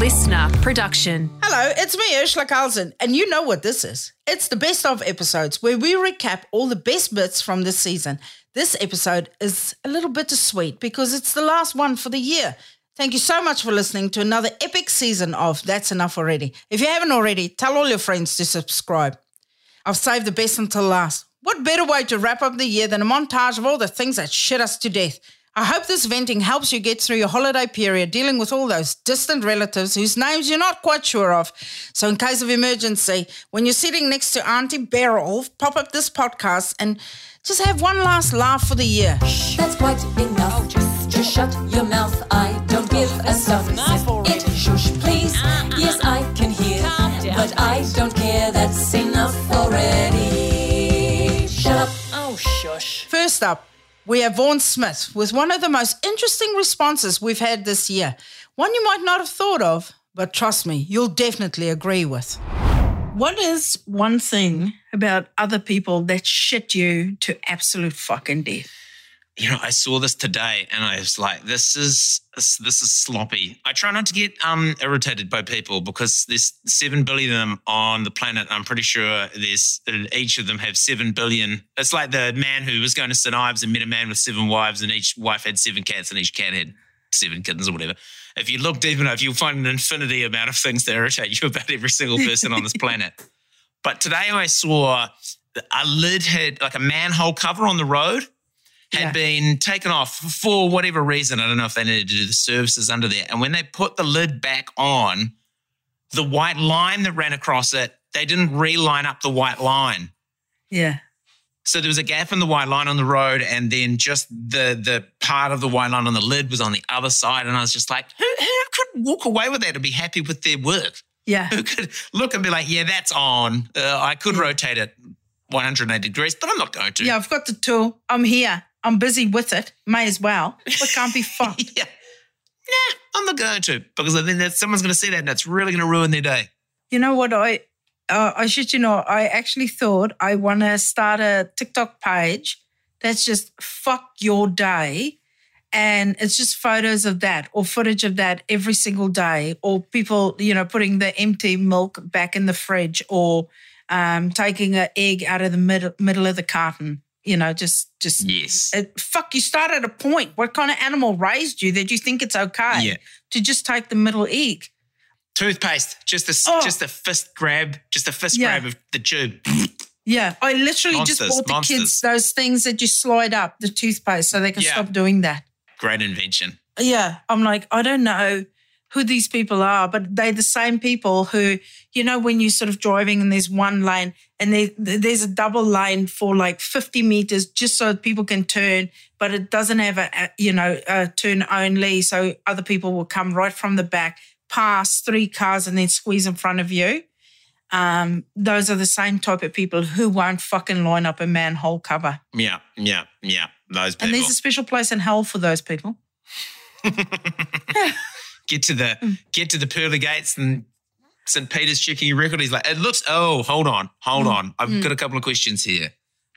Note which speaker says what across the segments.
Speaker 1: listener production.
Speaker 2: Hello, it's me, Urzila Carlson, and you know what this is. It's the best of episodes where we recap all the best bits from this season. This episode is a little bittersweet because it's the last one for the year. Thank you so much for listening to another epic season of That's Enough Already. If you haven't already, tell all your friends to subscribe. I've saved the best until last. What better way to wrap up the year than a montage of all the things that shit us to death? I hope this venting helps you get through your holiday period dealing with all those distant relatives whose names you're not quite sure of. So, in case of emergency, when you're sitting next to Auntie Beryl, pop up this podcast and just have one last laugh for the year.
Speaker 3: That's quite enough. Just, just shut your mouth. I don't give a stuff. Zip it, shush, please. Yes, I can hear, but I don't care. That's enough already. Shut up.
Speaker 4: Oh, shush.
Speaker 2: First up, we have Vaughan Smith with one of the most interesting responses we've had this year. One you might not have thought of, but trust me, you'll definitely agree with. What is one thing about other people that shit you to absolute fucking death?
Speaker 5: You know, I saw this today and I was like, this is this, this is sloppy. I try not to get um irritated by people because there's seven billion of them on the planet. I'm pretty sure there's each of them have seven billion. It's like the man who was going to St. Ives and met a man with seven wives, and each wife had seven cats, and each cat had seven kittens or whatever. If you look deep enough, you'll find an infinity amount of things that irritate you about every single person on this planet. But today I saw a lid had like a manhole cover on the road had
Speaker 2: Yeah.
Speaker 5: been taken off for whatever reason. I don't know if they needed to do the services under there. And when they put the lid back on, the white line that ran across it, they didn't reline up the white line.
Speaker 2: Yeah.
Speaker 5: So there was a gap in the white line on the road, and then just the the part of the white line on the lid was on the other side. And I was just like, who, who could walk away with that and be happy with their work?
Speaker 2: Yeah.
Speaker 5: Who could look and be like, yeah, that's on. Uh, I could rotate it 180 degrees, but I'm not going to.
Speaker 2: Yeah, I've got the tool. I'm here. I'm busy with it. May as well. But can't be fucked.
Speaker 5: yeah. Nah, I'm not going to because I think that someone's going to see that and that's really going to ruin their day.
Speaker 2: You know what? I uh, I should you know. I actually thought I want to start a TikTok page that's just fuck your day, and it's just photos of that or footage of that every single day, or people you know putting the empty milk back in the fridge, or um, taking an egg out of the middle middle of the carton. You know, just just
Speaker 5: Yes.
Speaker 2: it, fuck. You start at a point. What kind of animal raised you that you think it's okay
Speaker 5: Yeah.
Speaker 2: to just take the middle egg?
Speaker 5: Toothpaste, just a,
Speaker 2: Oh.
Speaker 5: just a fist grab, just a fist
Speaker 2: Yeah.
Speaker 5: grab of the tube.
Speaker 2: Yeah, I literally
Speaker 5: Monsters,
Speaker 2: just bought the
Speaker 5: monsters.
Speaker 2: kids those things that you slide up the toothpaste so they can
Speaker 5: Yeah.
Speaker 2: stop doing that.
Speaker 5: Great invention.
Speaker 2: Yeah, I'm like, I don't know who these people are, but they're the same people who, you know, when you're sort of driving and there's one lane and there, there's a double lane for like 50 meters just so people can turn, but it doesn't have a, a you know, a turn only. So other people will come right from the back, pass three cars and then squeeze in front of you. Um, those are the same type of people who won't fucking line up a manhole cover.
Speaker 5: Yeah, yeah, yeah. Those people.
Speaker 2: And there's a special place in hell for those people.
Speaker 5: get to the
Speaker 2: Mm.
Speaker 5: get to the pearly gates and St. Peter's checking your record. He's like, it looks. Oh, hold on, hold
Speaker 2: Mm.
Speaker 5: on. I've got a couple of questions here.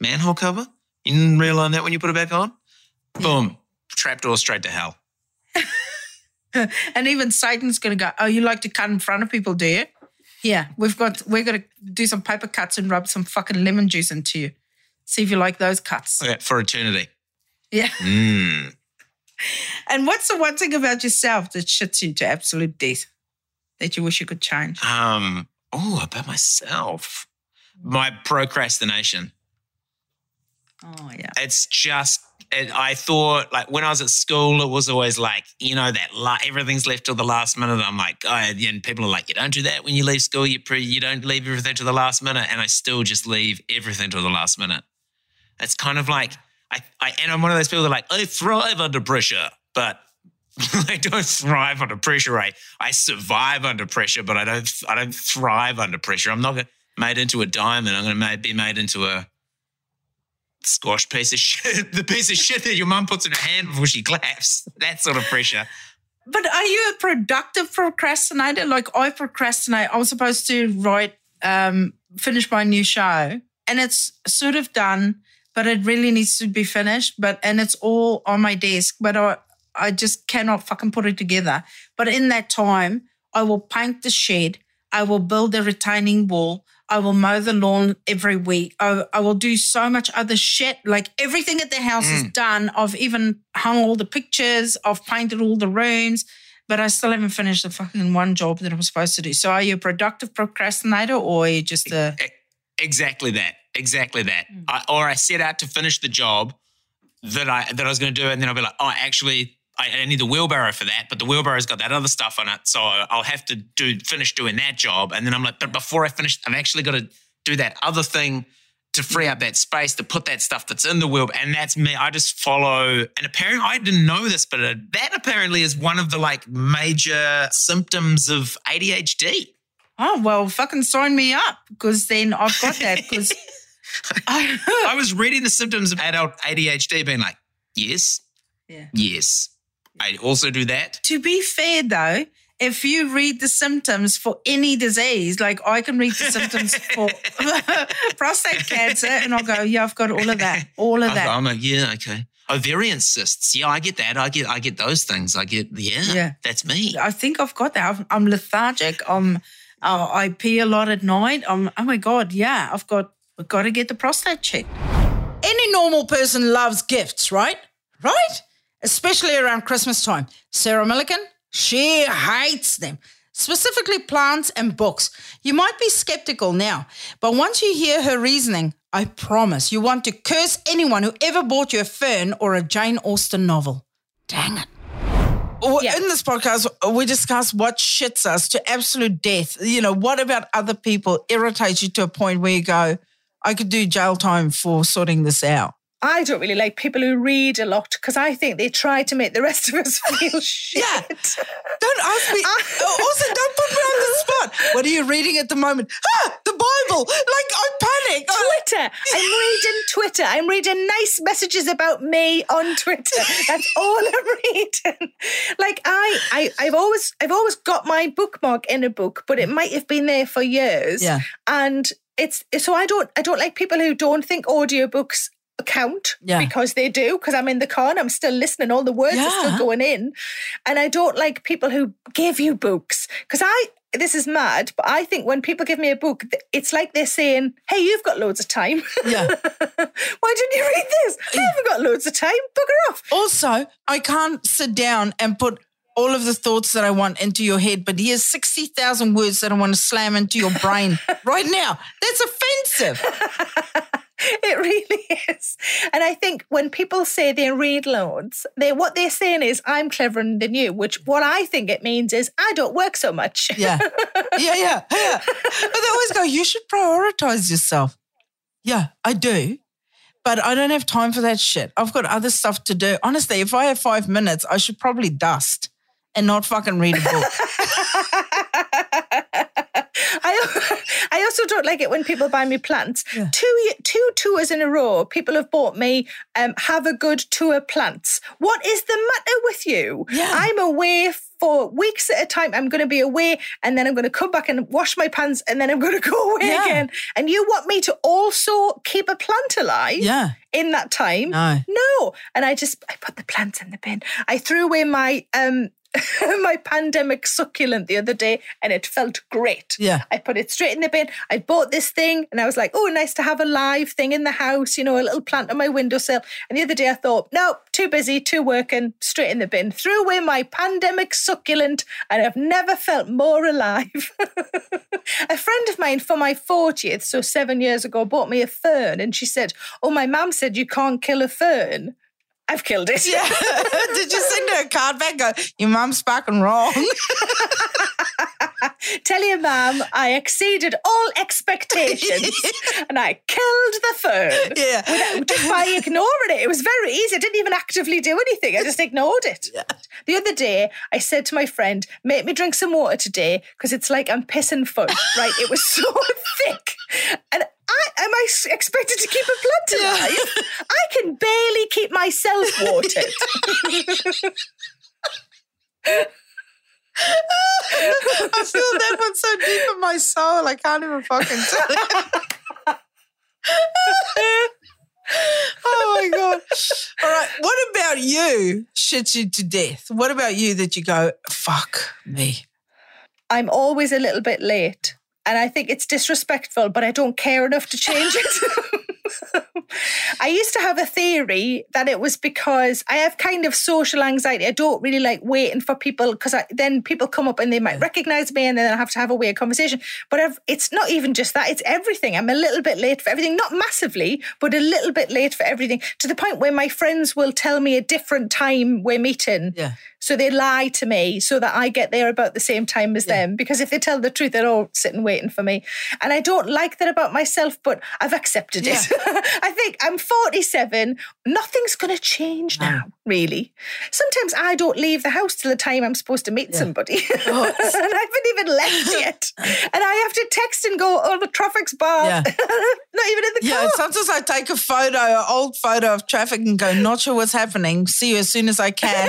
Speaker 5: Manhole cover. You didn't realign that when you put it back on. Boom. Trapdoor straight to hell.
Speaker 2: And even Satan's going to go, Oh, you like to cut in front of people, do you? Yeah, we've got, we're going to do some paper cuts and rub some fucking lemon juice into you. See if you like those cuts.
Speaker 5: Okay, for eternity.
Speaker 2: Yeah.
Speaker 5: Mm.
Speaker 2: And what's the one thing about yourself that shits you to absolute death that you wish you could change?
Speaker 5: Um. Oh, about myself. My procrastination.
Speaker 2: Oh, yeah.
Speaker 5: It's just. It, I thought like when I was at school, it was always like you know that la- everything's left till the last minute. I'm like, oh, and people are like, you don't do that when you leave school. You pre- you don't leave everything to the last minute, and I still just leave everything till the last minute. It's kind of like I, I and I'm one of those people that like I thrive under pressure, but I don't thrive under pressure. I I survive under pressure, but I don't I don't thrive under pressure. I'm not made into a diamond. I'm going to be made into a squash piece of shit. The piece of shit that your mum puts in her hand before she claps. That sort of pressure.
Speaker 2: But are you a productive procrastinator? Like I procrastinate. I was supposed to write, um, finish my new show, and it's sort of done, but it really needs to be finished. But and it's all on my desk, but I I just cannot fucking put it together. But in that time, I will paint the shed. I will build a retaining wall. I will mow the lawn every week. I, I will do so much other shit. Like everything at the house is mm. done. I've even hung all the pictures. I've painted all the rooms, but I still haven't finished the fucking one job that I'm supposed to do. So are you a productive procrastinator or are you just a.
Speaker 5: Exactly that. Exactly that. I, or I set out to finish the job that I that I was going to do, and then I'll be like, oh, actually, I, I need the wheelbarrow for that, but the wheelbarrow's got that other stuff on it, so I'll have to do finish doing that job, and then I'm like, but before I finish, I've actually got to do that other thing to free up that space to put that stuff that's in the wheel, and that's me. I just follow, and apparently I didn't know this, but uh, that apparently is one of the like major symptoms of ADHD.
Speaker 2: Oh, well, fucking sign me up because then I've got that. Because I,
Speaker 5: was reading the symptoms of adult ADHD, being like, yes,
Speaker 2: Yeah.
Speaker 5: yes. I also do that.
Speaker 2: to be fair, though, if you read the symptoms for any disease, like I can read the symptoms for prostate cancer, and I'll go, yeah, I've got all of that, all of
Speaker 5: I-
Speaker 2: that.
Speaker 5: I'm like, yeah, okay. Ovarian cysts, yeah, I get that. I get, I get those things. I get, yeah,
Speaker 2: Yeah.
Speaker 5: that's me.
Speaker 2: I think I've got that. I'm, I'm lethargic. I'm, uh, I pee a lot at night. I'm, oh my god, yeah, I've got, I've got to get the prostate checked. Any normal person loves gifts, right? Right? Especially around Christmas time. Sarah Millican, she hates them. Specifically, plants and books. You might be skeptical now, but once you hear her reasoning, I promise you want to curse anyone who ever bought you a fern or a Jane Austen novel. Dang it.
Speaker 1: Yeah.
Speaker 2: In this podcast, we discuss what shits us to absolute death. You know, what about other people irritates you to a point where you go, I could do jail time for sorting this out.
Speaker 1: I don't really like people who read a lot because I think they try to make the rest of us feel shit.
Speaker 2: Yeah. Don't ask me. Also, don't put me on the spot. What are you reading at the moment? Ah, the Bible. Like, I panic.
Speaker 1: Twitter. I'm reading Twitter. I'm reading nice messages about me on Twitter. That's all I'm reading. Like I, I, I've always, I've always got my bookmark in a book, but it might have been there for years.
Speaker 2: Yeah.
Speaker 1: And it's so I don't, I don't like people who don't think audiobooks count
Speaker 2: Yeah.
Speaker 1: because they do because I'm in the car and I'm still listening. All the words are still going in. And I don't like people who give you books. Because I this is mad but I think when people give me a book it's like they're saying hey you've got loads of time.
Speaker 2: Yeah.
Speaker 1: why didn't you read this? I haven't got loads of time. Bugger off.
Speaker 2: Also, I can't sit down and put all of the thoughts that I want into your head, but here's 60,000 words that I want to slam into your brain right now. That's offensive.
Speaker 1: it really is and I think when people say they read loads they what they're saying is I'm cleverer than you which what I think it means is I don't work so much
Speaker 2: Yeah. Yeah, yeah, yeah. But they always go, you should prioritize yourself. Yeah, I do. But I don't have time for that shit. I've got other stuff to do. Honestly, if I have five minutes, I should probably dust and not fucking read a book.
Speaker 1: I, I also don't like it when people buy me plants. Two two tours in a row, people have bought me um, have a good tour plants. What is the matter with you?
Speaker 2: Yeah.
Speaker 1: I'm away for weeks at a time. I'm going to be away and then I'm going to come back and wash my pants and then I'm going to go away
Speaker 2: Yeah.
Speaker 1: again. And you want me to also keep a plant alive?
Speaker 2: yeah.
Speaker 1: in that time.
Speaker 2: No.
Speaker 1: No. And I just I put the plants in the bin. I threw away my um my pandemic succulent the other day and it felt great.
Speaker 2: Yeah.
Speaker 1: I put it straight in the bin. I bought this thing and I was like, oh, nice to have a live thing in the house, you know, a little plant on my windowsill. And the other day I thought, no, too busy, too working, straight in the bin. Threw away my pandemic succulent and I've never felt more alive. a friend of mine for my 40th, so seven years ago, bought me a fern and she said, oh, my mum said you can't kill a fern. I've killed it.
Speaker 2: Yeah. Did you send her a card back? Go, your mum's fucking wrong.
Speaker 1: Tell your mum I exceeded all expectations and I killed the fern.
Speaker 2: Yeah.
Speaker 1: Without, just by ignoring it. It was very easy. I didn't even actively do anything. I just ignored it. Yeah. The other day, I said to my friend, make me drink some water today because it's like I'm pissing fun, right? It was so thick. And I am I expected to keep a plant
Speaker 2: Yeah.
Speaker 1: alive? I can barely keep myself watered.
Speaker 2: I feel that one so deep in my soul. I can't even fucking tell oh my god! All right, what about you? Shits you to death. What about you that you go? Fuck me.
Speaker 1: I'm always a little bit late. And I think it's disrespectful, but I don't care enough to change it. I used to have a theory that it was because I have kind of social anxiety. I don't really like waiting for people because then people come up and they might recognize me and then I have to have a weird conversation. But I've, it's not even just that, it's everything. I'm a little bit late for everything, not massively, but a little bit late for everything to the point where my friends will tell me a different time we're meeting.
Speaker 2: Yeah.
Speaker 1: So they lie to me so that I get there about the same time as
Speaker 2: Yeah.
Speaker 1: them. Because if they tell the truth, they're all sitting waiting for me. And I don't like that about myself, but I've accepted it. I think I'm 47. Nothing's going to change now, really. Sometimes I don't leave the house till the time I'm supposed to meet somebody.
Speaker 2: Oh,
Speaker 1: and I haven't even left yet. And I have to text and go, oh, the traffic's bad.
Speaker 2: Yeah.
Speaker 1: Not even in the
Speaker 2: Yeah,
Speaker 1: car.
Speaker 2: sometimes I take a photo, an old photo of traffic and go, not sure what's happening. See you as soon as I can.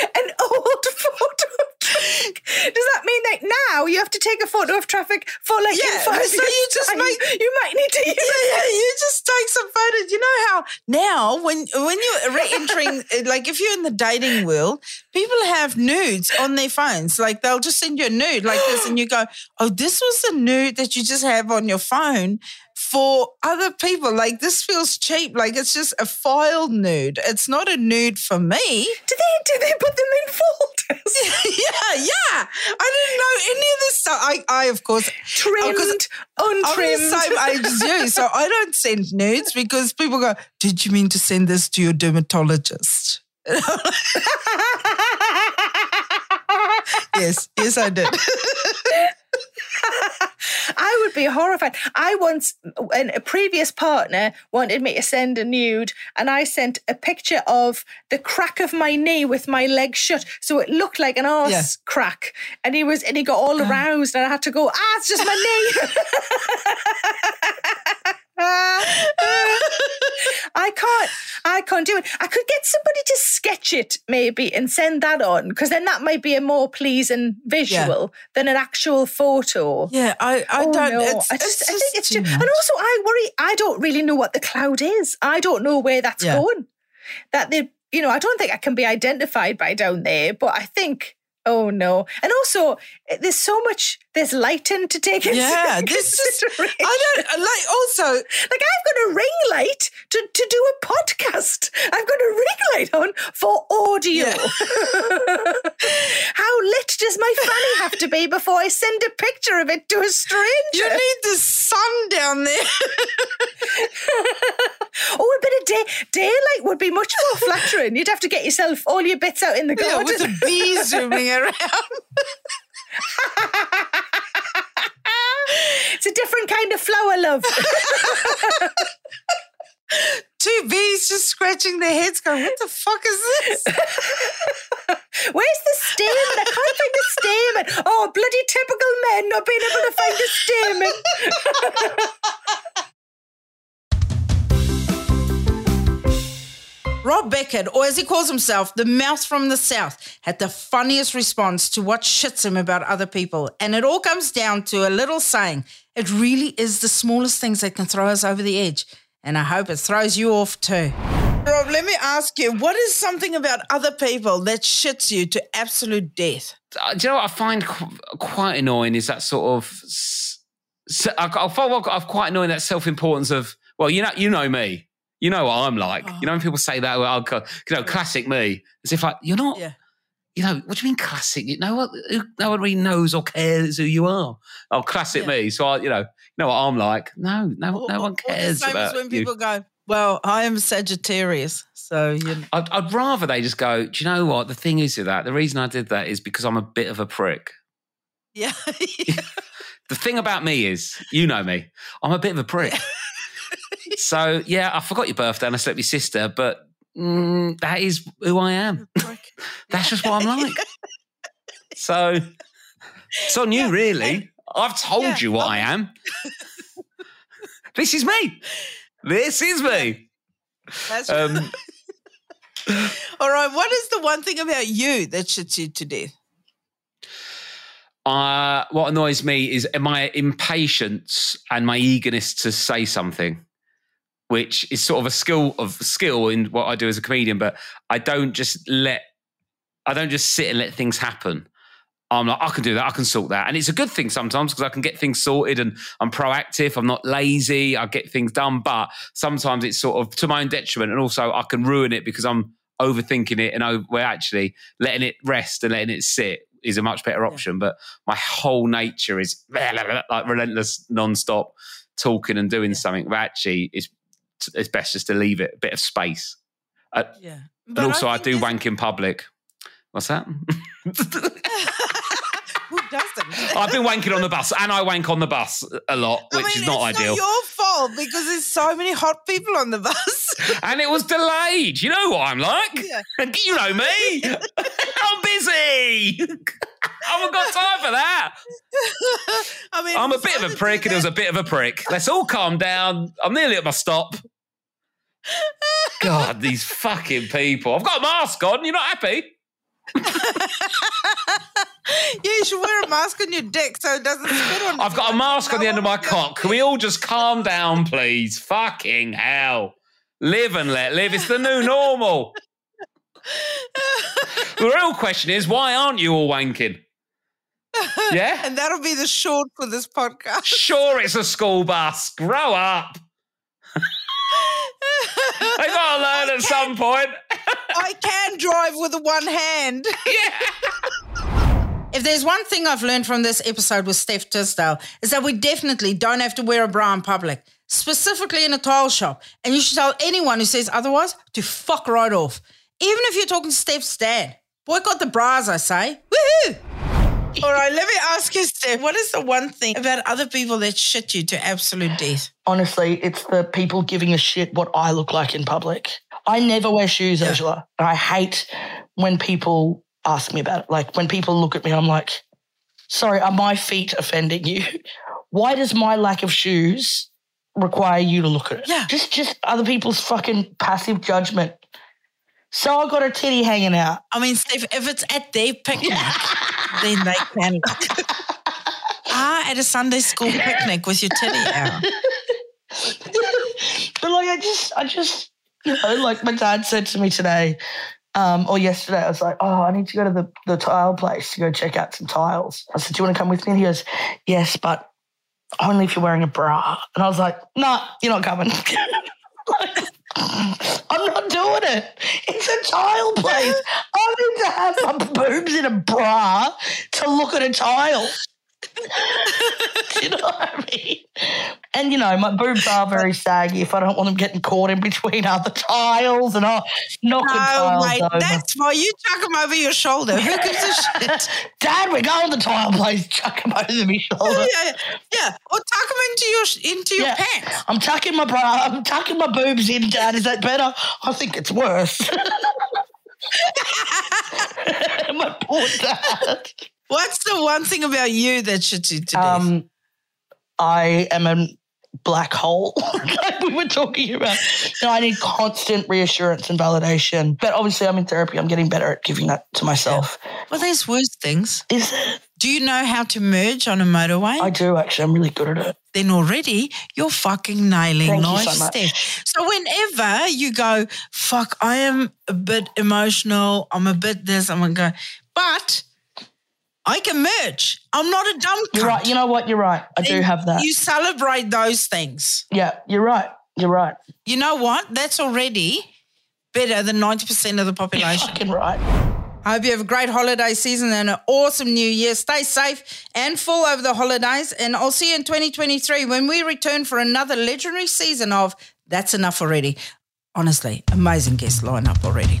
Speaker 1: An old photo. Does that mean that now you have to take a photo of traffic for like
Speaker 2: Yeah, so you just
Speaker 1: time?
Speaker 2: make-
Speaker 1: you might need to use
Speaker 2: Yeah, yeah, you just take some photos. You know how now when when you're re-entering, uh, like if you're in the dating world, people have nudes on their phones. Like they'll just send you a nude like this, and you go, "Oh, this was a nude that you just have on your phone." For other people, like this feels cheap. Like it's just a file nude. It's not a nude for me.
Speaker 1: Do they do they put them in folders?
Speaker 2: yeah, yeah. I didn't know any of this stuff. I, I of course, oh,
Speaker 1: Trimmed,
Speaker 2: I'm
Speaker 1: untrimmed.
Speaker 2: the same age as you, so I don't send nudes because people go, "Did you mean to send this to your dermatologist?" yes, yes, I did.
Speaker 1: I would be horrified. I once, a previous partner wanted me to send a nude, and I sent a picture of the crack of my knee with my leg shut, so it looked like an arse
Speaker 2: Yeah.
Speaker 1: crack. And he was, and he got all aroused, and I had to go, ah, it's just my knee. I can't, I can't do it. I could get somebody to sketch it maybe and send that on because then that might be a more pleasing visual than an actual photo.
Speaker 2: Yeah, I, I
Speaker 1: Oh,
Speaker 2: don't.
Speaker 1: no.
Speaker 2: It's,
Speaker 1: I just,
Speaker 2: it's
Speaker 1: I think it's
Speaker 2: much.
Speaker 1: and also I worry. I don't really know what the cloud is. I don't know where that's
Speaker 2: Yeah.
Speaker 1: going. That the, you know, I don't think I can be identified by down there. But I think, oh no, and also eh, there's so much. There's lighting to take into
Speaker 2: yeah, this is. I don't like. Also,
Speaker 1: Like I've got a ring light to, to do a podcast. I've got a ring light on for audio. How lit does my fanny have to be before I send a picture of it to a stranger?
Speaker 2: you need the sun down there.
Speaker 1: A bit of day daylight would be much more flattering. You'd have to get yourself all your bits out in the
Speaker 2: yeah,
Speaker 1: garden.
Speaker 2: with the bees zooming around.
Speaker 1: it's a different kind of flower, love.
Speaker 2: Two bees just scratching their heads, going, "What the fuck is this?"
Speaker 1: Where's the stamen? I can't find the stamen. Oh, bloody typical men not being able to find the stamen.
Speaker 2: Rob Beckett, or as he calls himself, the mouth from the south, had the funniest response to what shits him about other people. And it all comes down to a little saying it really is the smallest things that can throw us over the edge. And I hope it throws you off too. Rob, let me ask you, what is something about other people that shits you to absolute death?
Speaker 4: Uh, do you know what I find qu- quite annoying is that sort of. s- s- I, I find quite annoying that self importance of. Well, you know, you know me. You know what I'm like. You oh. know when people say that, well, I'll go- you know, classic me. As if like you're not.
Speaker 2: Yeah.
Speaker 4: You know what do you mean classic? You know what? who- No one really knows or cares who you are. Oh, classic
Speaker 2: Yeah.
Speaker 4: me. So I, you know, you know what I'm like. No, no,
Speaker 2: Or-
Speaker 4: no one cares
Speaker 2: same
Speaker 4: about
Speaker 2: as when
Speaker 4: you.
Speaker 2: people go, well, I am Sagittarius. So, you
Speaker 4: I'd, I'd rather they just go. Do you know what? The thing is with that. The reason I did that is because I'm a bit of a prick.
Speaker 2: yeah.
Speaker 4: The thing about me is, you know me, I'm a bit of a prick. So yeah, I forgot your birthday and I slept with your sister, but mm, that is who I am. That's just what I'm like. So it's on you, really. I've told
Speaker 2: Yeah,
Speaker 4: you what I am. this is me. This is me.
Speaker 2: That's
Speaker 4: Um,
Speaker 2: All right. What is the one thing about you that shits you to death?
Speaker 4: uh, what annoys me is my impatience and my eagerness to say something, which is sort of a skill of skill in what I do as a comedian. But I don't just let, I don't just sit and let things happen. I'm like, I can do that. I can sort that. And it's a good thing sometimes because I can get things sorted and I'm proactive. I'm not lazy. I get things done. But sometimes it's sort of to my own detriment. And also I can ruin it because I'm overthinking it and over, well, actually letting it rest and letting it sit is a much better option. But my whole nature is like relentless, non-stop talking and doing something. But actually, it's, it's best just to leave it a bit of space. Uh,
Speaker 2: Yeah.
Speaker 4: and also, I,
Speaker 2: think
Speaker 4: do
Speaker 2: there's-
Speaker 4: wank in public. What's that?
Speaker 2: Who doesn't?
Speaker 4: I've been wanking on the bus, and I wank on the bus a lot, which
Speaker 2: I mean,
Speaker 4: is not
Speaker 2: it's
Speaker 4: ideal.
Speaker 2: Not your fault because there's so many hot people on the bus.
Speaker 4: and it was delayed. You know what I'm like.
Speaker 2: Yeah.
Speaker 4: You know me. I'm busy. I haven't got time for that.
Speaker 2: I mean,
Speaker 4: I'm a bit of a prick, and it was a bit of a prick. Let's all calm down. I'm nearly at my stop. God, these fucking people. I've got a mask on. You're not happy?
Speaker 2: Yeah, you should wear a mask on your dick so it doesn't spit on.
Speaker 4: I've got a mask on the end of my cock. Can we all just calm down, please? Fucking hell. Live and let live. It's the new normal. The real question is why aren't you all wanking? Yeah?
Speaker 2: And that'll be the short for this podcast.
Speaker 4: Sure, it's a school bus. Grow up. They gotta learn at some point.
Speaker 2: I can drive with one hand. Yeah. If there's one thing I've learned from this episode with Steph Tisdell is that we definitely don't have to wear a bra in public, specifically in a tile shop. And you should tell anyone who says otherwise to fuck right off. Even if you're talking to Steph's dad. Boycott the bras, I say. Woohoo! All right, let me ask you, Steph, what is the one thing about other people that shit you to absolute death?
Speaker 6: Honestly, it's the people giving a shit what I look like in public. I never wear shoes, Urzila. I hate when people ask me about it. Like when people look at me, I'm like, sorry, are my feet offending you? Why does my lack of shoes require you to look at it?
Speaker 2: Yeah.
Speaker 6: Just just other people's fucking passive judgment. So I got a titty hanging out.
Speaker 2: I mean, Steph, if it's at their picnic, then they can. Ah, at a Sunday school picnic with your titty out.
Speaker 6: but like I just I just you know, like my dad said to me today, um, or yesterday, I was like, Oh, I need to go to the, the tile place to go check out some tiles. I said, Do you want to come with me? And he goes, Yes, but only if you're wearing a bra. And I was like, Nah, you're not coming. Like, I'm not doing it. It's a tile place. I need to have my boobs in a bra to look at a tile. Do you know what I mean? And you know, my boobs are very saggy if I don't want them getting caught in between other tiles and I'll knock
Speaker 2: Oh,
Speaker 6: tiles
Speaker 2: mate,
Speaker 6: over.
Speaker 2: that's why you chuck them over your shoulder. Who gives a shit?
Speaker 6: Dad, we're going to the tile place. Chuck them over my shoulder.
Speaker 2: yeah, yeah. Or tuck them into your into your
Speaker 6: Yeah.
Speaker 2: pants.
Speaker 6: I'm tucking my bra. I'm tucking my boobs in, Dad. Is that better? I think it's worse. my poor dad.
Speaker 2: What's the one thing about you that you to?
Speaker 6: Um, I am a black hole, like we were talking about. No, I need constant reassurance and validation. But obviously, I'm in therapy. I'm getting better at giving that to myself.
Speaker 2: well, there's worse things.
Speaker 6: Is it?
Speaker 2: Do you know how to merge on a motorway?
Speaker 6: I do actually. I'm really good at it.
Speaker 2: then already you're fucking nailing
Speaker 6: Thank you
Speaker 2: life
Speaker 6: so.
Speaker 2: Steph. So whenever you go, fuck, I am a bit emotional, I'm a bit this, I'm gonna go, but I can merge. I'm not a dumb
Speaker 6: You're right. You know what? You're right. I do have that.
Speaker 2: You celebrate those things.
Speaker 6: yeah, you're right. You're right.
Speaker 2: You know what? That's already better than 90% of the population.
Speaker 6: You're fucking right.
Speaker 2: I hope you have a great holiday season and an awesome new year. Stay safe and full over the holidays. And I'll see you in 2023 when we return for another legendary season of That's Enough Already. Honestly, amazing guest lineup already.